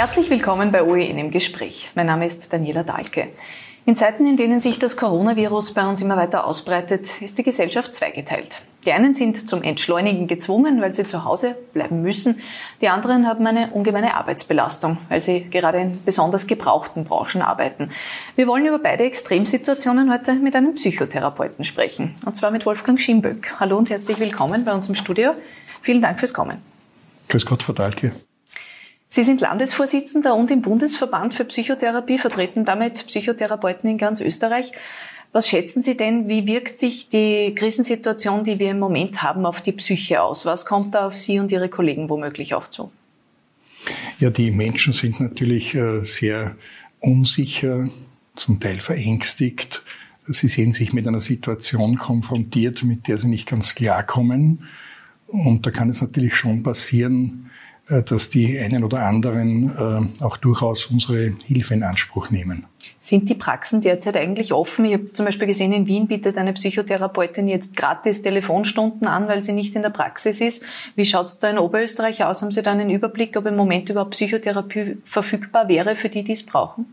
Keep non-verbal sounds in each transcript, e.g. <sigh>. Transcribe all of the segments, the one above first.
Herzlich willkommen bei OEN im Gespräch. Mein Name ist Daniela Dahlke. In Zeiten, in denen sich das Coronavirus bei uns immer weiter ausbreitet, ist die Gesellschaft zweigeteilt. Die einen sind zum Entschleunigen gezwungen, weil sie zu Hause bleiben müssen. Die anderen haben eine ungemeine Arbeitsbelastung, weil sie gerade in besonders gebrauchten Branchen arbeiten. Wir wollen über beide Extremsituationen heute mit einem Psychotherapeuten sprechen. Und zwar mit Wolfgang Schimböck. Hallo und herzlich willkommen bei uns im Studio. Vielen Dank fürs Kommen. Grüß Gott, Frau Dahlke. Sie sind Landesvorsitzender und im Bundesverband für Psychotherapie, vertreten damit Psychotherapeuten in ganz Österreich. Was schätzen Sie denn, wie wirkt sich die Krisensituation, die wir im Moment haben, auf die Psyche aus? Was kommt da auf Sie und Ihre Kollegen womöglich auch zu? Ja, die Menschen sind natürlich äh, sehr unsicher, zum Teil verängstigt. Sie sehen sich mit einer Situation konfrontiert, mit der sie nicht ganz klarkommen. Und da kann es natürlich schon passieren, dass die einen oder anderen äh, auch durchaus unsere Hilfe in Anspruch nehmen. Sind die Praxen derzeit eigentlich offen? Ich habe zum Beispiel gesehen, in Wien bietet eine Psychotherapeutin jetzt gratis Telefonstunden an, weil sie nicht in der Praxis ist. Wie schaut es da in Oberösterreich aus? Haben Sie da einen Überblick, ob im Moment überhaupt Psychotherapie verfügbar wäre für die, die es brauchen?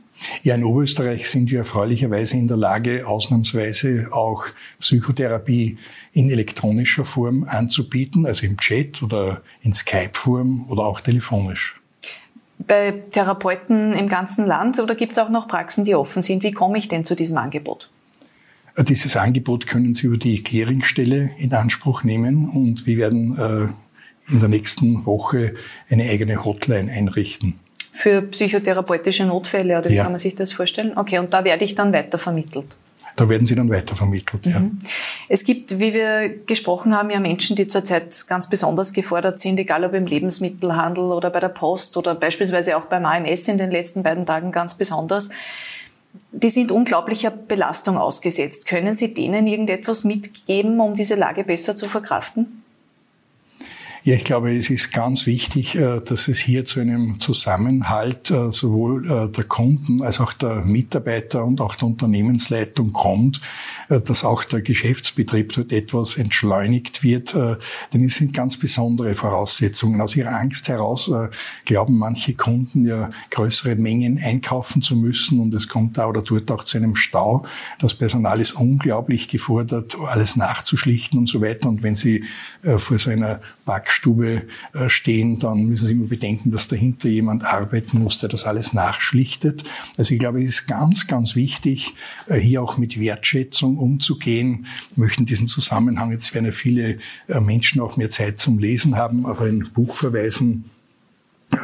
Ja, in Oberösterreich sind wir erfreulicherweise in der Lage, ausnahmsweise auch Psychotherapie in elektronischer Form anzubieten, also im Chat oder in Skype-Form oder auch telefonisch. Bei Therapeuten im ganzen Land oder gibt es auch noch Praxen, die offen sind? Wie komme ich denn zu diesem Angebot? Dieses Angebot können Sie über die Clearingstelle in Anspruch nehmen und wir werden äh, in der nächsten Woche eine eigene Hotline einrichten. Für psychotherapeutische Notfälle oder wie ja. kann man sich das vorstellen? Okay, und da werde ich dann weitervermittelt. Da werden sie dann weitervermittelt, ja. Mhm. Es gibt, wie wir gesprochen haben, ja Menschen, die zurzeit ganz besonders gefordert sind, egal ob im Lebensmittelhandel oder bei der Post oder beispielsweise auch beim AMS in den letzten beiden Tagen ganz besonders. Die sind unglaublicher Belastung ausgesetzt. Können Sie denen irgendetwas mitgeben, um diese Lage besser zu verkraften? Ja, ich glaube, es ist ganz wichtig, äh, dass es hier zu einem Zusammenhalt äh, sowohl äh, der Kunden als auch der Mitarbeiter und auch der Unternehmensleitung kommt, dass auch der Geschäftsbetrieb dort etwas entschleunigt wird. Denn es sind ganz besondere Voraussetzungen. Aus ihrer Angst heraus glauben manche Kunden ja größere Mengen einkaufen zu müssen und es kommt da oder dort auch zu einem Stau. Das Personal ist unglaublich gefordert, alles nachzuschlichten und so weiter. Und wenn Sie vor so einer Backstube Backstube äh, stehen, dann müssen Sie immer bedenken, dass dahinter jemand arbeiten muss, der das alles nachschlichtet. Also ich glaube, es ist ganz, ganz wichtig, äh, hier auch mit Wertschätzung umzugehen. Wir möchten diesen Zusammenhang, jetzt werden ja viele äh, Menschen auch mehr Zeit zum Lesen haben, auf ein Buch verweisen,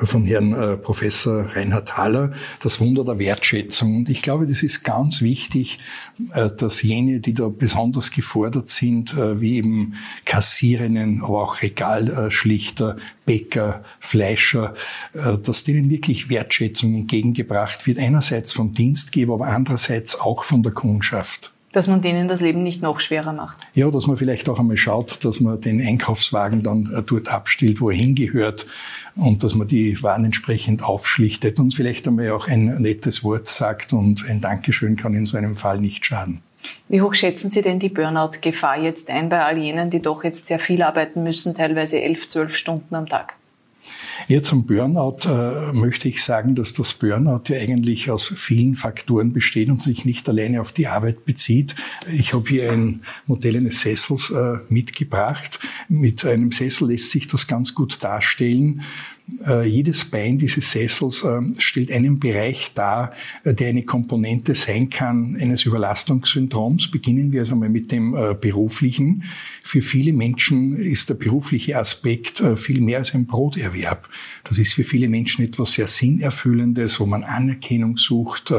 von Herrn äh, Professor Reinhard Haller, das Wunder der Wertschätzung. Und ich glaube, das ist ganz wichtig, äh, dass jene, die da besonders gefordert sind, äh, wie eben Kassierinnen, aber auch Regalschlichter, Bäcker, Fleischer, dass denen wirklich Wertschätzung entgegengebracht wird. Einerseits vom Dienstgeber, aber andererseits auch von der Kundschaft dass man denen das Leben nicht noch schwerer macht. Ja, dass man vielleicht auch einmal schaut, dass man den Einkaufswagen dann äh, dort abstellt, wo er hingehört und dass man die Waren entsprechend aufschlichtet und vielleicht einmal auch ein nettes Wort sagt und ein Dankeschön kann in so einem Fall nicht schaden. Wie hoch schätzen Sie denn die Burnout-Gefahr jetzt ein bei all jenen, die doch jetzt sehr viel arbeiten müssen, teilweise elf, zwölf Stunden am Tag? Ja, zum Burnout äh, möchte ich sagen, dass das Burnout ja eigentlich aus vielen Faktoren besteht und sich nicht alleine auf die Arbeit bezieht. Ich habe hier ein Modell eines Sessels äh, mitgebracht. Mit einem Sessel lässt sich das ganz gut darstellen. Äh, jedes Bein dieses Sessels äh, stellt einen Bereich dar, äh, der eine Komponente sein kann eines Überlastungssyndroms. Beginnen wir also mal mit dem beruflichen. Für viele Menschen ist der berufliche Aspekt viel mehr als ein Broterwerb. Das ist für viele Menschen etwas sehr Sinnerfüllendes, wo man Anerkennung sucht,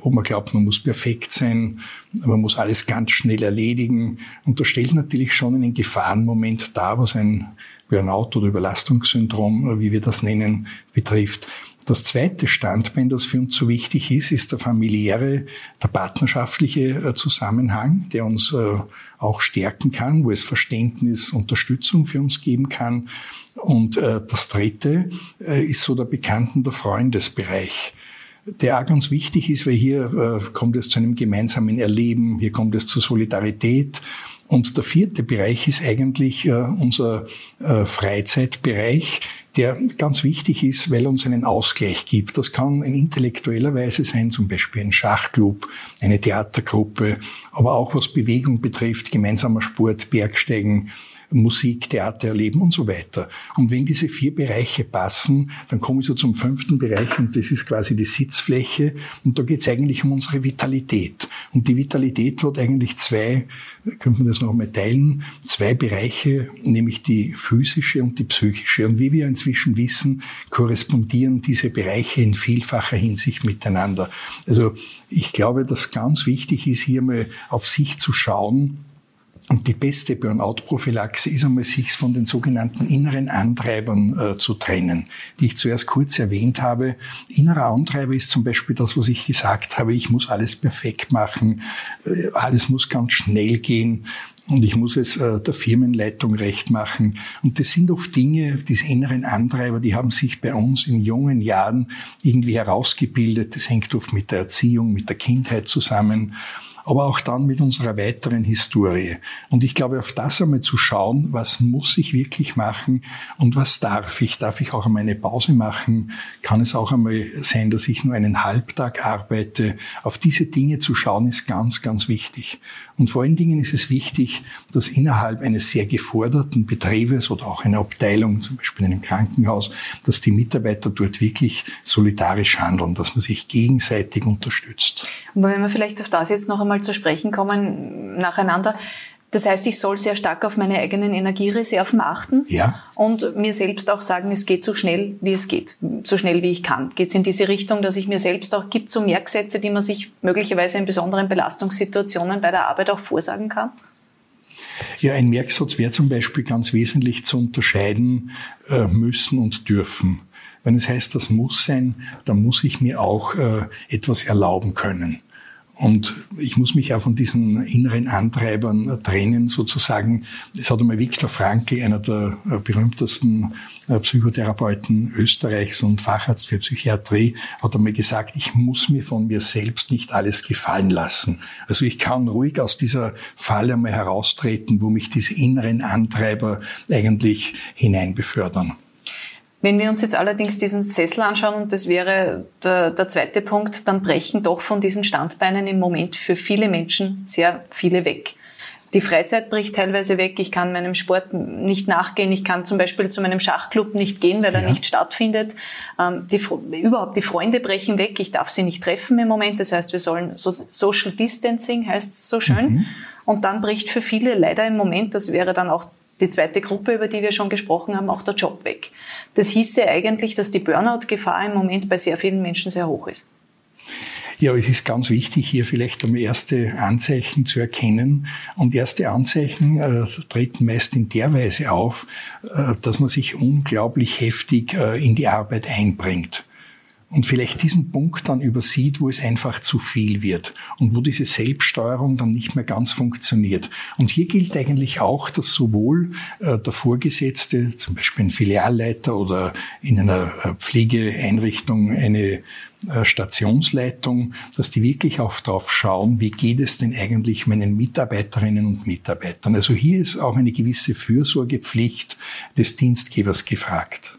wo man glaubt, man muss perfekt sein, man muss alles ganz schnell erledigen. Und das stellt natürlich schon einen Gefahrenmoment dar, was ein Burnout oder Überlastungssyndrom, wie wir das nennen, betrifft. Das zweite Standbein, das für uns so wichtig ist, ist der familiäre, der partnerschaftliche äh, Zusammenhang, der uns äh, auch stärken kann, wo es Verständnis, Unterstützung für uns geben kann. Und äh, das dritte ist so der Bekannten, der Freundesbereich der auch ganz wichtig ist, weil hier kommt es zu einem gemeinsamen Erleben, hier kommt es zur Solidarität, Und der vierte Bereich ist eigentlich äh, unser äh, Freizeitbereich, der ganz wichtig ist, weil er uns einen Ausgleich gibt. Das kann in intellektueller Weise sein, zum Beispiel ein Schachclub, eine Theatergruppe, aber auch was Bewegung betrifft, gemeinsamer Sport, Bergsteigen, Musik, Theater erleben und so weiter. Und wenn diese vier Bereiche passen, dann komme ich so zum fünften Bereich und das ist quasi die Sitzfläche. Und da geht es eigentlich um unsere Vitalität. Und die Vitalität hat eigentlich zwei, könnte man das noch einmal teilen, zwei Bereiche, nämlich die physische und die psychische. Und wie wir inzwischen wissen, korrespondieren diese Bereiche in vielfacher Hinsicht miteinander. Also ich glaube, dass ganz wichtig ist, hier mal auf sich zu schauen, und die beste Burnout-Prophylaxe ist einmal, sich von den sogenannten inneren Antreibern äh, zu trennen, die ich zuerst kurz erwähnt habe. Innerer Antreiber ist zum Beispiel das, was ich gesagt habe, ich muss alles perfekt machen, äh, alles muss ganz schnell gehen und ich muss es äh, der Firmenleitung recht machen. Und das sind oft Dinge, diese inneren Antreiber, die haben sich bei uns in jungen Jahren irgendwie herausgebildet. Das hängt oft mit der Erziehung, mit der Kindheit zusammen aber auch dann mit unserer weiteren Historie. Und ich glaube, auf das einmal zu schauen, was muss ich wirklich machen und was darf ich? Darf ich auch einmal eine Pause machen? Kann es auch einmal sein, dass ich nur einen Halbtag arbeite? Auf diese Dinge zu schauen, ist ganz, ganz wichtig. Und vor allen Dingen ist es wichtig, dass innerhalb eines sehr geforderten Betriebes oder auch einer Abteilung, zum Beispiel in einem Krankenhaus, dass die Mitarbeiter dort wirklich solidarisch handeln, dass man sich gegenseitig unterstützt. Aber wenn wir vielleicht auf das jetzt noch einmal zu sprechen kommen, nacheinander, das heißt, ich soll sehr stark auf meine eigenen Energiereserven achten ja. und mir selbst auch sagen, es geht so schnell, wie es geht, so schnell wie ich kann. Geht es in diese Richtung, dass ich mir selbst auch gibt, so Merksätze, die man sich möglicherweise in besonderen Belastungssituationen bei der Arbeit auch vorsagen kann? Ja, ein Merksatz wäre zum Beispiel ganz wesentlich zu unterscheiden äh, müssen und dürfen. Wenn es heißt, das muss sein, dann muss ich mir auch äh, etwas erlauben können. Und ich muss mich auch von diesen inneren Antreibern trennen, sozusagen. Es hat einmal Viktor Frankl, einer der berühmtesten äh, Psychotherapeuten Österreichs und Facharzt für Psychiatrie, hat einmal gesagt, ich muss mir von mir selbst nicht alles gefallen lassen. Also ich kann ruhig aus dieser Falle einmal heraustreten, wo mich diese inneren Antreiber eigentlich hineinbefördern. Wenn wir uns jetzt allerdings diesen Sessel anschauen, und das wäre der, der, zweite Punkt, dann brechen doch von diesen Standbeinen im Moment für viele Menschen sehr viele weg. Die Freizeit bricht teilweise weg. Ich kann meinem Sport nicht nachgehen. Ich kann zum Beispiel zu meinem Schachclub nicht gehen, weil er ja. nicht stattfindet. Ähm, die, überhaupt die Freunde brechen weg. Ich darf sie nicht treffen im Moment. Das heißt, wir sollen so, Social Distancing heißt es so schön. Mhm. Und dann bricht für viele leider im Moment, das wäre dann auch die zweite Gruppe, über die wir schon gesprochen haben, auch der Job weg. Das hieße eigentlich, dass die Burnout-Gefahr im Moment bei sehr vielen Menschen sehr hoch ist. Ja, es ist ganz wichtig, hier vielleicht um erste Anzeichen zu erkennen. Und erste Anzeichen äh, treten meist in der Weise auf, äh, dass man sich unglaublich heftig äh, in die Arbeit einbringt und vielleicht diesen Punkt dann übersieht, wo es einfach zu viel wird und wo diese Selbststeuerung dann nicht mehr ganz funktioniert. Und hier gilt eigentlich auch, dass sowohl äh, der Vorgesetzte, zum Beispiel ein Filialleiter oder in einer äh, Pflegeeinrichtung eine äh, Stationsleitung, dass die wirklich auch darauf schauen, wie geht es denn eigentlich meinen Mitarbeiterinnen und Mitarbeitern. Also hier ist auch eine gewisse Fürsorgepflicht des Dienstgebers gefragt.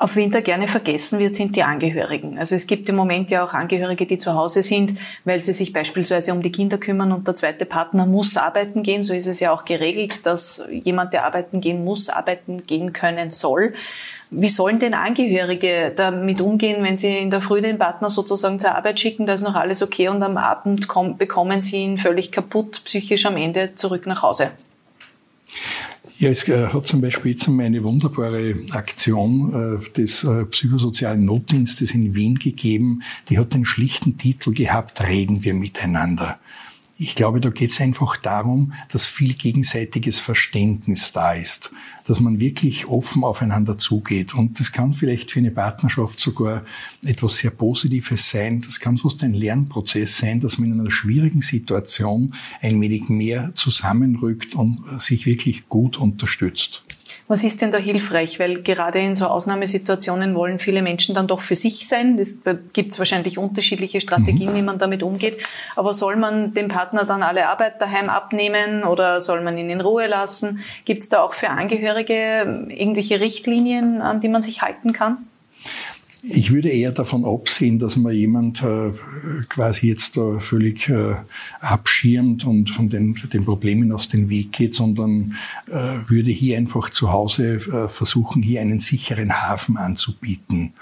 Auf da gerne vergessen wird, sind die Angehörigen. Also es gibt im Moment ja auch Angehörige, die zu Hause sind, weil sie sich beispielsweise um die Kinder kümmern und der zweite Partner muss arbeiten gehen. So ist es ja auch geregelt, dass jemand, der arbeiten gehen muss, arbeiten gehen können soll. Wie sollen denn Angehörige damit umgehen, wenn sie in der Früh den Partner sozusagen zur Arbeit schicken, da ist noch alles okay und am Abend bekommen sie ihn völlig kaputt, psychisch am Ende zurück nach Hause? Ja, es äh, hat zum Beispiel jetzt eine wunderbare Aktion äh, des äh, psychosozialen Notdienstes in Wien gegeben. Die hat den schlichten Titel gehabt, Reden wir miteinander. Ich glaube, da geht es einfach darum, dass viel gegenseitiges Verständnis da ist, dass man wirklich offen aufeinander zugeht. Und das kann vielleicht für eine Partnerschaft sogar etwas sehr Positives sein. Das kann fast ein Lernprozess sein, dass man in einer schwierigen Situation ein wenig mehr zusammenrückt und sich wirklich gut unterstützt. Was ist denn da hilfreich? Weil gerade in so Ausnahmesituationen wollen viele Menschen dann doch für sich sein. Es gibt wahrscheinlich unterschiedliche Strategien, mhm. wie man damit umgeht. Aber soll man dem Partner dann alle Arbeit daheim abnehmen oder soll man ihn in Ruhe lassen? Gibt es da auch für Angehörige irgendwelche Richtlinien, an die man sich halten kann? Ich würde eher davon absehen, dass man jemand äh, quasi jetzt da völlig äh, abschirmt und von den, den Problemen aus dem Weg geht, sondern äh, würde hier einfach zu Hause äh, versuchen, hier einen sicheren Hafen anzubieten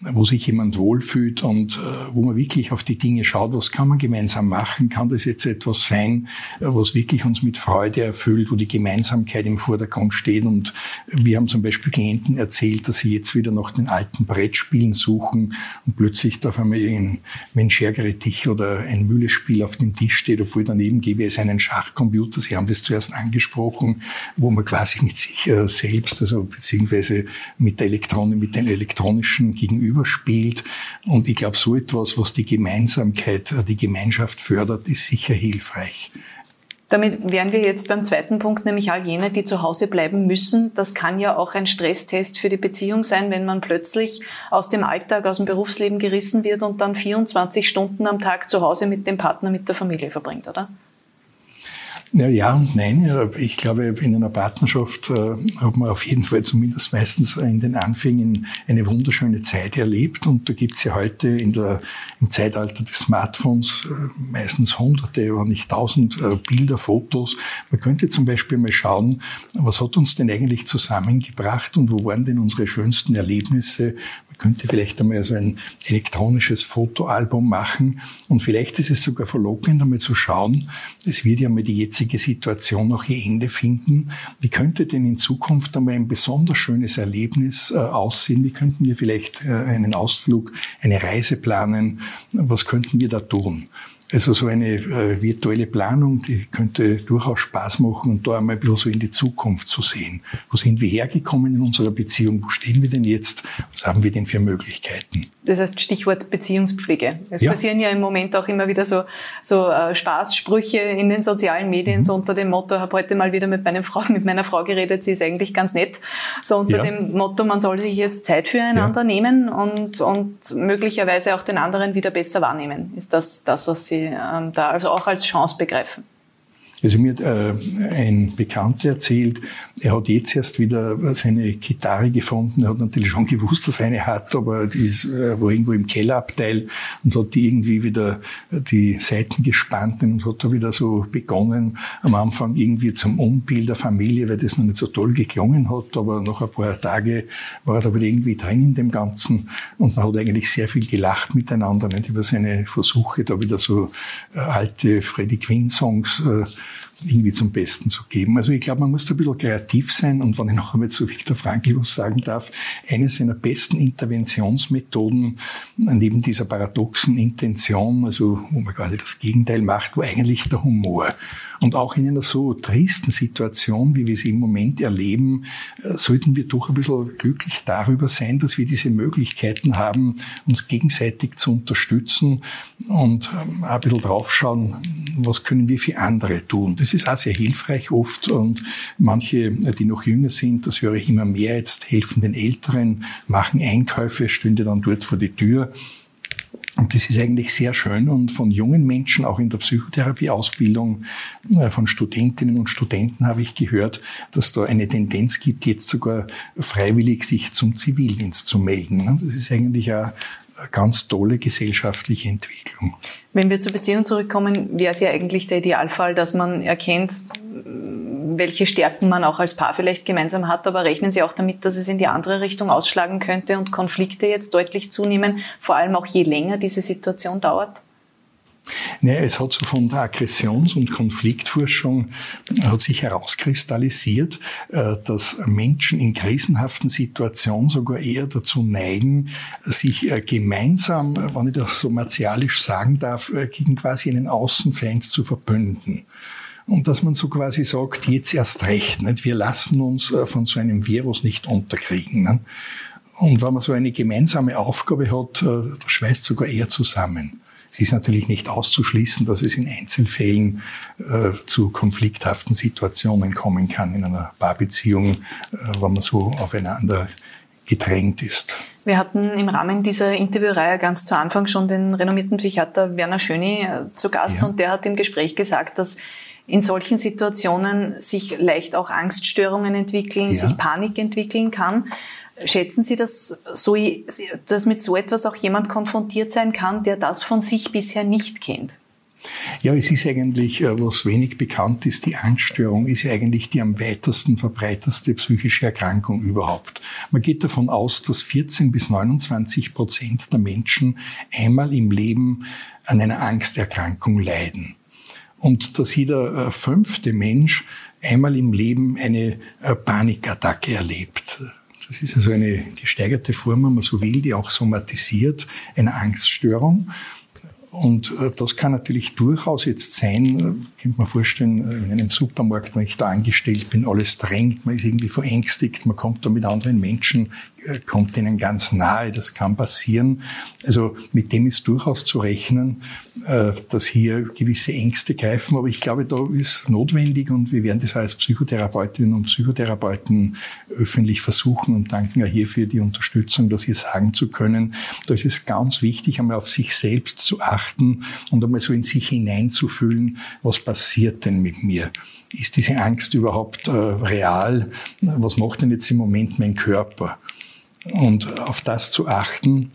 wo sich jemand wohlfühlt und äh, wo man wirklich auf die Dinge schaut, was kann man gemeinsam machen? Kann das jetzt etwas sein, äh, was wirklich uns mit Freude erfüllt, wo die Gemeinsamkeit im Vordergrund steht? Und wir haben zum Beispiel Klienten erzählt, dass sie jetzt wieder nach den alten Brettspielen suchen und plötzlich da auf einmal ein Mensch-Ärgere-Dich oder ein Mühlespiel auf dem Tisch steht, obwohl daneben gäbe es einen Schachcomputer. Sie haben das zuerst angesprochen, wo man quasi mit sich äh, selbst, also beziehungsweise mit der Elektronik, mit den elektronischen Gegenüber überspielt. Und ich glaube, so etwas, was die Gemeinsamkeit, äh, die Gemeinschaft fördert, ist sicher hilfreich. Damit wären wir jetzt beim zweiten Punkt, nämlich all jene, die zu Hause bleiben müssen. Das kann ja auch ein Stresstest für die Beziehung sein, wenn man plötzlich aus dem Alltag, aus dem Berufsleben gerissen wird und dann 24 Stunden am Tag zu Hause mit dem Partner, mit der Familie verbringt, oder? Ja, ja und nein. Ich glaube, in einer Partnerschaft äh, hat man auf jeden Fall zumindest meistens in den Anfängen eine wunderschöne Zeit erlebt. Und da gibt's ja heute in der, im Zeitalter des Smartphones äh, meistens hunderte, wenn nicht tausend äh, Bilder, Fotos. Man könnte zum Beispiel mal schauen, was hat uns denn eigentlich zusammengebracht und wo waren denn unsere schönsten Erlebnisse, könnte vielleicht einmal so ein elektronisches Fotoalbum machen und vielleicht ist es sogar verlockend, einmal zu schauen, es wird ja mal die jetzige Situation noch ihr Ende finden. Wie könnte denn in Zukunft einmal ein besonders schönes Erlebnis äh, aussehen? Wie könnten wir vielleicht äh, einen Ausflug, eine Reise planen? Was könnten wir da tun? Also so eine äh, virtuelle Planung, die könnte durchaus Spaß machen und da einmal ein bisschen so in die Zukunft zu sehen. Wo sind wir hergekommen in unserer Beziehung? Wo stehen wir denn jetzt? Was haben wir denn für Möglichkeiten? Das heißt Stichwort Beziehungspflege. Es ja. passieren ja im Moment auch immer wieder so, so äh, Spaßsprüche in den sozialen Medien, mhm. so unter dem Motto, habe heute mal wieder mit, meiner Frau, mit meiner Frau geredet, sie ist eigentlich ganz nett. So unter ja. dem Motto, man soll sich jetzt Zeit füreinander ja. nehmen und, und möglicherweise auch den anderen wieder besser wahrnehmen. Ist das das, was Sie ähm, da also auch als Chance begreifen? Also mir hat äh, ein Bekannter erzählt, er hat jetzt erst wieder seine Gitarre gefunden. Er hat natürlich schon gewusst, dass er eine hat, aber die ist, äh, war irgendwo im Kellerabteil und hat die irgendwie wieder die Seiten gespannt und hat da wieder so begonnen, am Anfang irgendwie zum Umbild der Familie, weil das noch nicht so toll geklungen hat, aber nach ein paar Tagen war er da wieder irgendwie drin in dem Ganzen und man hat eigentlich sehr viel gelacht miteinander, nicht? Über seine Versuche, da wieder so äh, alte Freddie Quinn Songs äh, irgendwie zum Besten zu geben. Also ich glaube, man muss da ein bisschen kreativ sein und wenn ich noch einmal zu Viktor Frankl was sagen darf, eine seiner besten Interventionsmethoden neben dieser paradoxen Intention, also wo man gerade das Gegenteil macht, war eigentlich der Humor. Und auch in einer so tristen Situation, wie wir sie im Moment erleben, äh, sollten wir doch ein bisschen glücklich darüber sein, dass wir diese Möglichkeiten haben, uns gegenseitig zu unterstützen und ähm, ein bisschen draufschauen, was können wir für andere tun. Das ist auch sehr hilfreich oft und manche, die noch jünger sind, das höre ich immer mehr jetzt, helfen den Älteren, machen Einkäufe, stünde dann dort vor die Tür und das ist eigentlich sehr schön und von jungen Menschen, auch in der Psychotherapieausbildung, äh, von Studentinnen und Studenten habe ich gehört, dass da eine Tendenz gibt, jetzt sogar freiwillig sich zum Zivildienst zu melden. Das ist eigentlich ganz tolle gesellschaftliche Entwicklung. Wenn wir zur Beziehung zurückkommen, wäre es ja eigentlich der Idealfall, dass man erkennt, welche Stärken man auch als Paar vielleicht gemeinsam hat, aber rechnen Sie auch damit, dass es in die andere Richtung ausschlagen könnte und Konflikte jetzt deutlich zunehmen, vor allem auch je länger diese Situation dauert? Nee, es hat so von der Aggressions- und Konfliktforschung hat sich herauskristallisiert, äh, dass Menschen in krisenhaften Situationen sogar eher dazu neigen, sich äh, gemeinsam, wenn ich das so martialisch sagen darf, äh, gegen quasi einen Außenfeind zu verbünden. Und dass man so quasi sagt, jetzt erst recht, nicht? wir lassen uns äh, von so einem Virus nicht unterkriegen. Nicht? Und wenn man so eine gemeinsame Aufgabe hat, äh, das schweißt sogar eher zusammen. Es ist natürlich nicht auszuschließen, dass es in Einzelfällen äh, zu konflikthaften Situationen kommen kann in einer Paarbeziehung, äh, wenn man so aufeinander gedrängt ist. Wir hatten im Rahmen dieser Interviewreihe ganz zu Anfang schon den renommierten Psychiater Werner Schöni äh, zu Gast ja. und der hat im Gespräch gesagt, dass in solchen Situationen sich leicht auch Angststörungen entwickeln, ja. sich Panik entwickeln kann. Schätzen Sie, dass, so, dass mit so etwas auch jemand konfrontiert sein kann, der das von sich bisher nicht kennt? Ja, es ist eigentlich, äh, was wenig bekannt ist, die Angststörung ist ja eigentlich die am weitesten verbreiteste psychische Erkrankung überhaupt. Man geht davon aus, dass 14 bis 29 Prozent der Menschen einmal im Leben an einer Angsterkrankung leiden. Und dass jeder äh, fünfte Mensch einmal im Leben eine äh, Panikattacke erlebt. Das ist also eine gesteigerte Form, wenn man so will, die auch somatisiert, eine Angststörung. Und äh, das kann natürlich durchaus jetzt sein, äh, könnte man vorstellen, äh, in einem Supermarkt, wenn ich da angestellt bin, alles drängt, man ist irgendwie verängstigt, man kommt da mit anderen Menschen kommt ihnen ganz nahe, das kann passieren. Also mit dem ist durchaus zu rechnen, äh, dass hier gewisse Ängste greifen. Aber ich glaube, da ist notwendig und wir werden das als Psychotherapeutinnen und Psychotherapeuten öffentlich versuchen und danken ja hier für die Unterstützung, das hier sagen zu können. Da ist es ganz wichtig, einmal auf sich selbst zu achten und einmal so in sich hineinzufühlen, was passiert denn mit mir? Ist diese Angst überhaupt äh, real? Was macht denn jetzt im Moment mein Körper? Und auf das zu achten,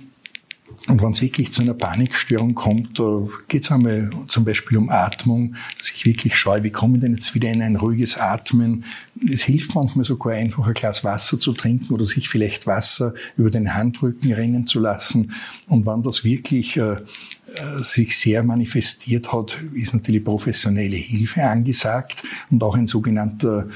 und wenn es wirklich zu einer Panikstörung kommt, geht es einmal zum Beispiel um Atmung, dass ich wirklich schaue, wie komme ich denn jetzt wieder in ein ruhiges Atmen. Es hilft manchmal sogar einfach ein Glas Wasser zu trinken oder sich vielleicht Wasser über den Handrücken rinnen zu lassen. Und wenn das wirklich äh, äh sich sehr manifestiert hat, ist natürlich professionelle Hilfe angesagt und auch ein sogenannter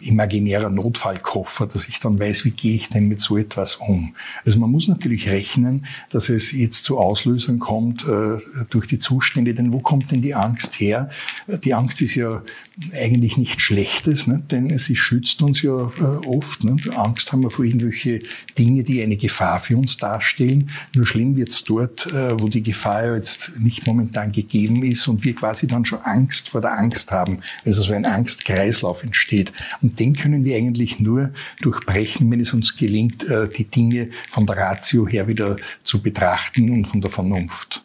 imaginärer Notfallkoffer, dass ich dann weiß, wie gehe ich denn mit so etwas um. Also man muss natürlich rechnen, dass es jetzt zu Auslösern kommt äh, durch die Zustände, denn wo kommt denn die Angst her? Die Angst ist ja eigentlich nichts Schlechtes, ne? denn sie schützt uns ja äh, oft. Ne? Angst haben wir vor irgendwelche Dinge, die eine Gefahr für uns darstellen. Nur schlimm wird's dort, äh, wo die Gefahr jetzt nicht momentan gegeben ist und wir quasi dann schon Angst vor der Angst haben. Also so ein Angstkreislauf entsteht. Und den können wir eigentlich nur durchbrechen, wenn es uns gelingt, äh, die Dinge von der Ratio her wieder zu betrachten und von der Vernunft.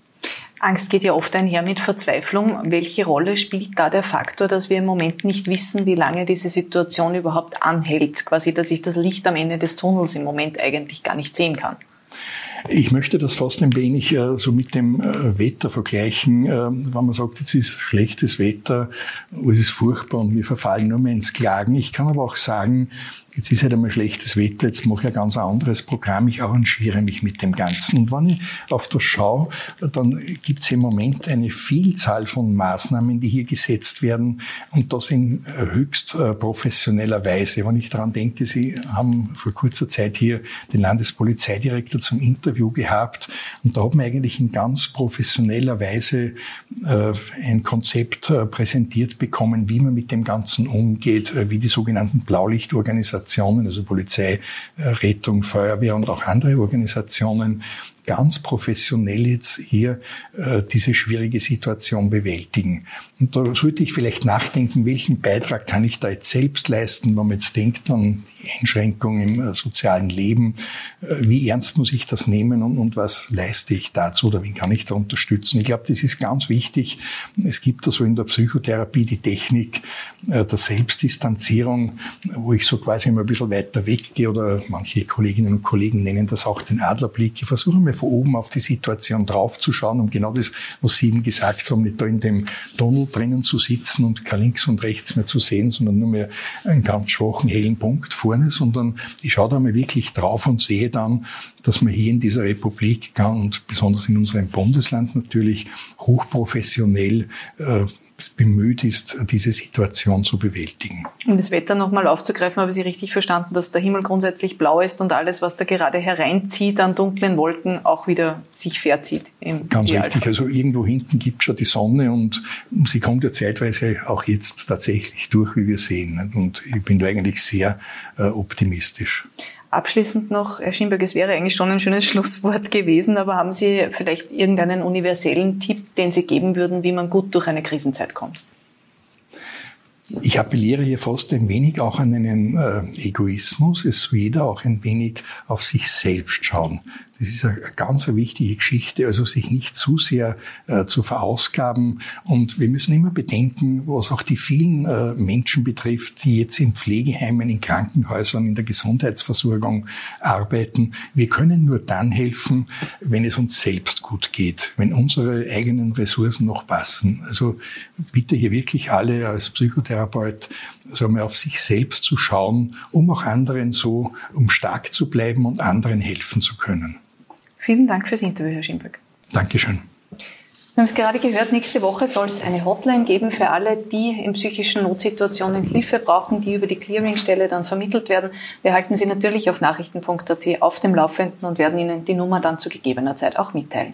Angst geht ja oft einher mit Verzweiflung. Welche Rolle spielt da der Faktor, dass wir im Moment nicht wissen, wie lange diese Situation überhaupt anhält? Quasi, dass ich das Licht am Ende des Tunnels im Moment eigentlich gar nicht sehen kann. Ich möchte das fast ein wenig äh, so mit dem äh, Wetter vergleichen. Äh, wenn man sagt, jetzt ist schlechtes Wetter, es ist furchtbar und wir verfallen nur mehr ins Klagen. Ich kann aber auch sagen, Jetzt ist halt einmal schlechtes Wetter, jetzt mache ich ein ganz anderes Programm, ich arrangiere mich mit dem Ganzen. Und wenn ich auf das schaue, dann gibt es im Moment eine Vielzahl von Maßnahmen, die hier gesetzt werden und das in höchst äh, professioneller Weise. Wenn ich daran denke, Sie haben vor kurzer Zeit hier den Landespolizeidirektor zum Interview gehabt und da haben wir eigentlich in ganz professioneller Weise äh, ein Konzept äh, präsentiert bekommen, wie man mit dem Ganzen umgeht, wie die sogenannten Blaulichtorganisationen Organisationen, also Polizei, äh, Rettung, Feuerwehr und auch andere Organisationen ganz professionell jetzt hier äh, diese schwierige Situation bewältigen. Und da sollte ich vielleicht nachdenken, welchen Beitrag kann ich da jetzt selbst leisten, wenn man jetzt denkt an die Einschränkung im äh, sozialen Leben, äh, wie ernst muss ich das nehmen und, und was leiste ich dazu oder wen kann ich da unterstützen. Ich glaube, das ist ganz wichtig. Es gibt da so in der Psychotherapie die Technik äh, der Selbstdistanzierung, wo ich so quasi immer ein bisschen weiter weggehe oder manche Kolleginnen und Kollegen nennen das auch den Adlerblick. Ich versuche mal von oben auf die Situation draufzuschauen, um genau das, was Sie eben gesagt haben, nicht da in dem Tunnel drinnen zu sitzen und kein links und rechts mehr zu sehen, sondern nur mehr einen ganz schwachen, hellen Punkt vorne, sondern ich schaue da mal wirklich drauf und sehe dann, dass man hier in dieser Republik und besonders in unserem Bundesland natürlich hochprofessionell äh, bemüht ist, diese Situation zu bewältigen. Um das Wetter nochmal aufzugreifen, habe ich Sie richtig verstanden, dass der Himmel grundsätzlich blau ist und alles, was da gerade hereinzieht an dunklen Wolken, auch wieder sich verzieht. Ganz Idealfall. richtig. Also irgendwo hinten gibt es schon die Sonne und sie kommt ja zeitweise auch jetzt tatsächlich durch, wie wir sehen. Und ich bin da eigentlich sehr äh, optimistisch. Abschließend noch, Herr Schimberg, es wäre eigentlich schon ein schönes <laughs> Schlusswort gewesen, aber haben Sie vielleicht irgendeinen universellen Tipp, den Sie geben würden, wie man gut durch eine Krisenzeit kommt? Ich appelliere hier fast ein wenig auch an einen äh, Egoismus. Es soll jeder auch ein wenig auf sich selbst schauen. Das ist eine ganz wichtige Geschichte, also sich nicht zu sehr äh, zu verausgaben. Und wir müssen immer bedenken, was auch die vielen äh, Menschen betrifft, die jetzt in Pflegeheimen, in Krankenhäusern, in der Gesundheitsversorgung arbeiten. Wir können nur dann helfen, wenn es uns selbst gut geht, wenn unsere eigenen Ressourcen noch passen. Also bitte hier wirklich alle als Psychotherapeut so mal auf sich selbst zu schauen, um auch anderen so, um stark zu bleiben und anderen helfen zu können. Vielen Dank fürs Interview, Herr Schimberg. Dankeschön. Wir haben es gerade gehört, nächste Woche soll es eine Hotline geben für alle, die in psychischen Notsituationen Hilfe brauchen, die über die Clearingstelle dann vermittelt werden. Wir halten Sie natürlich auf nachrichten.at auf dem Laufenden und werden Ihnen die Nummer dann zu gegebener Zeit auch mitteilen.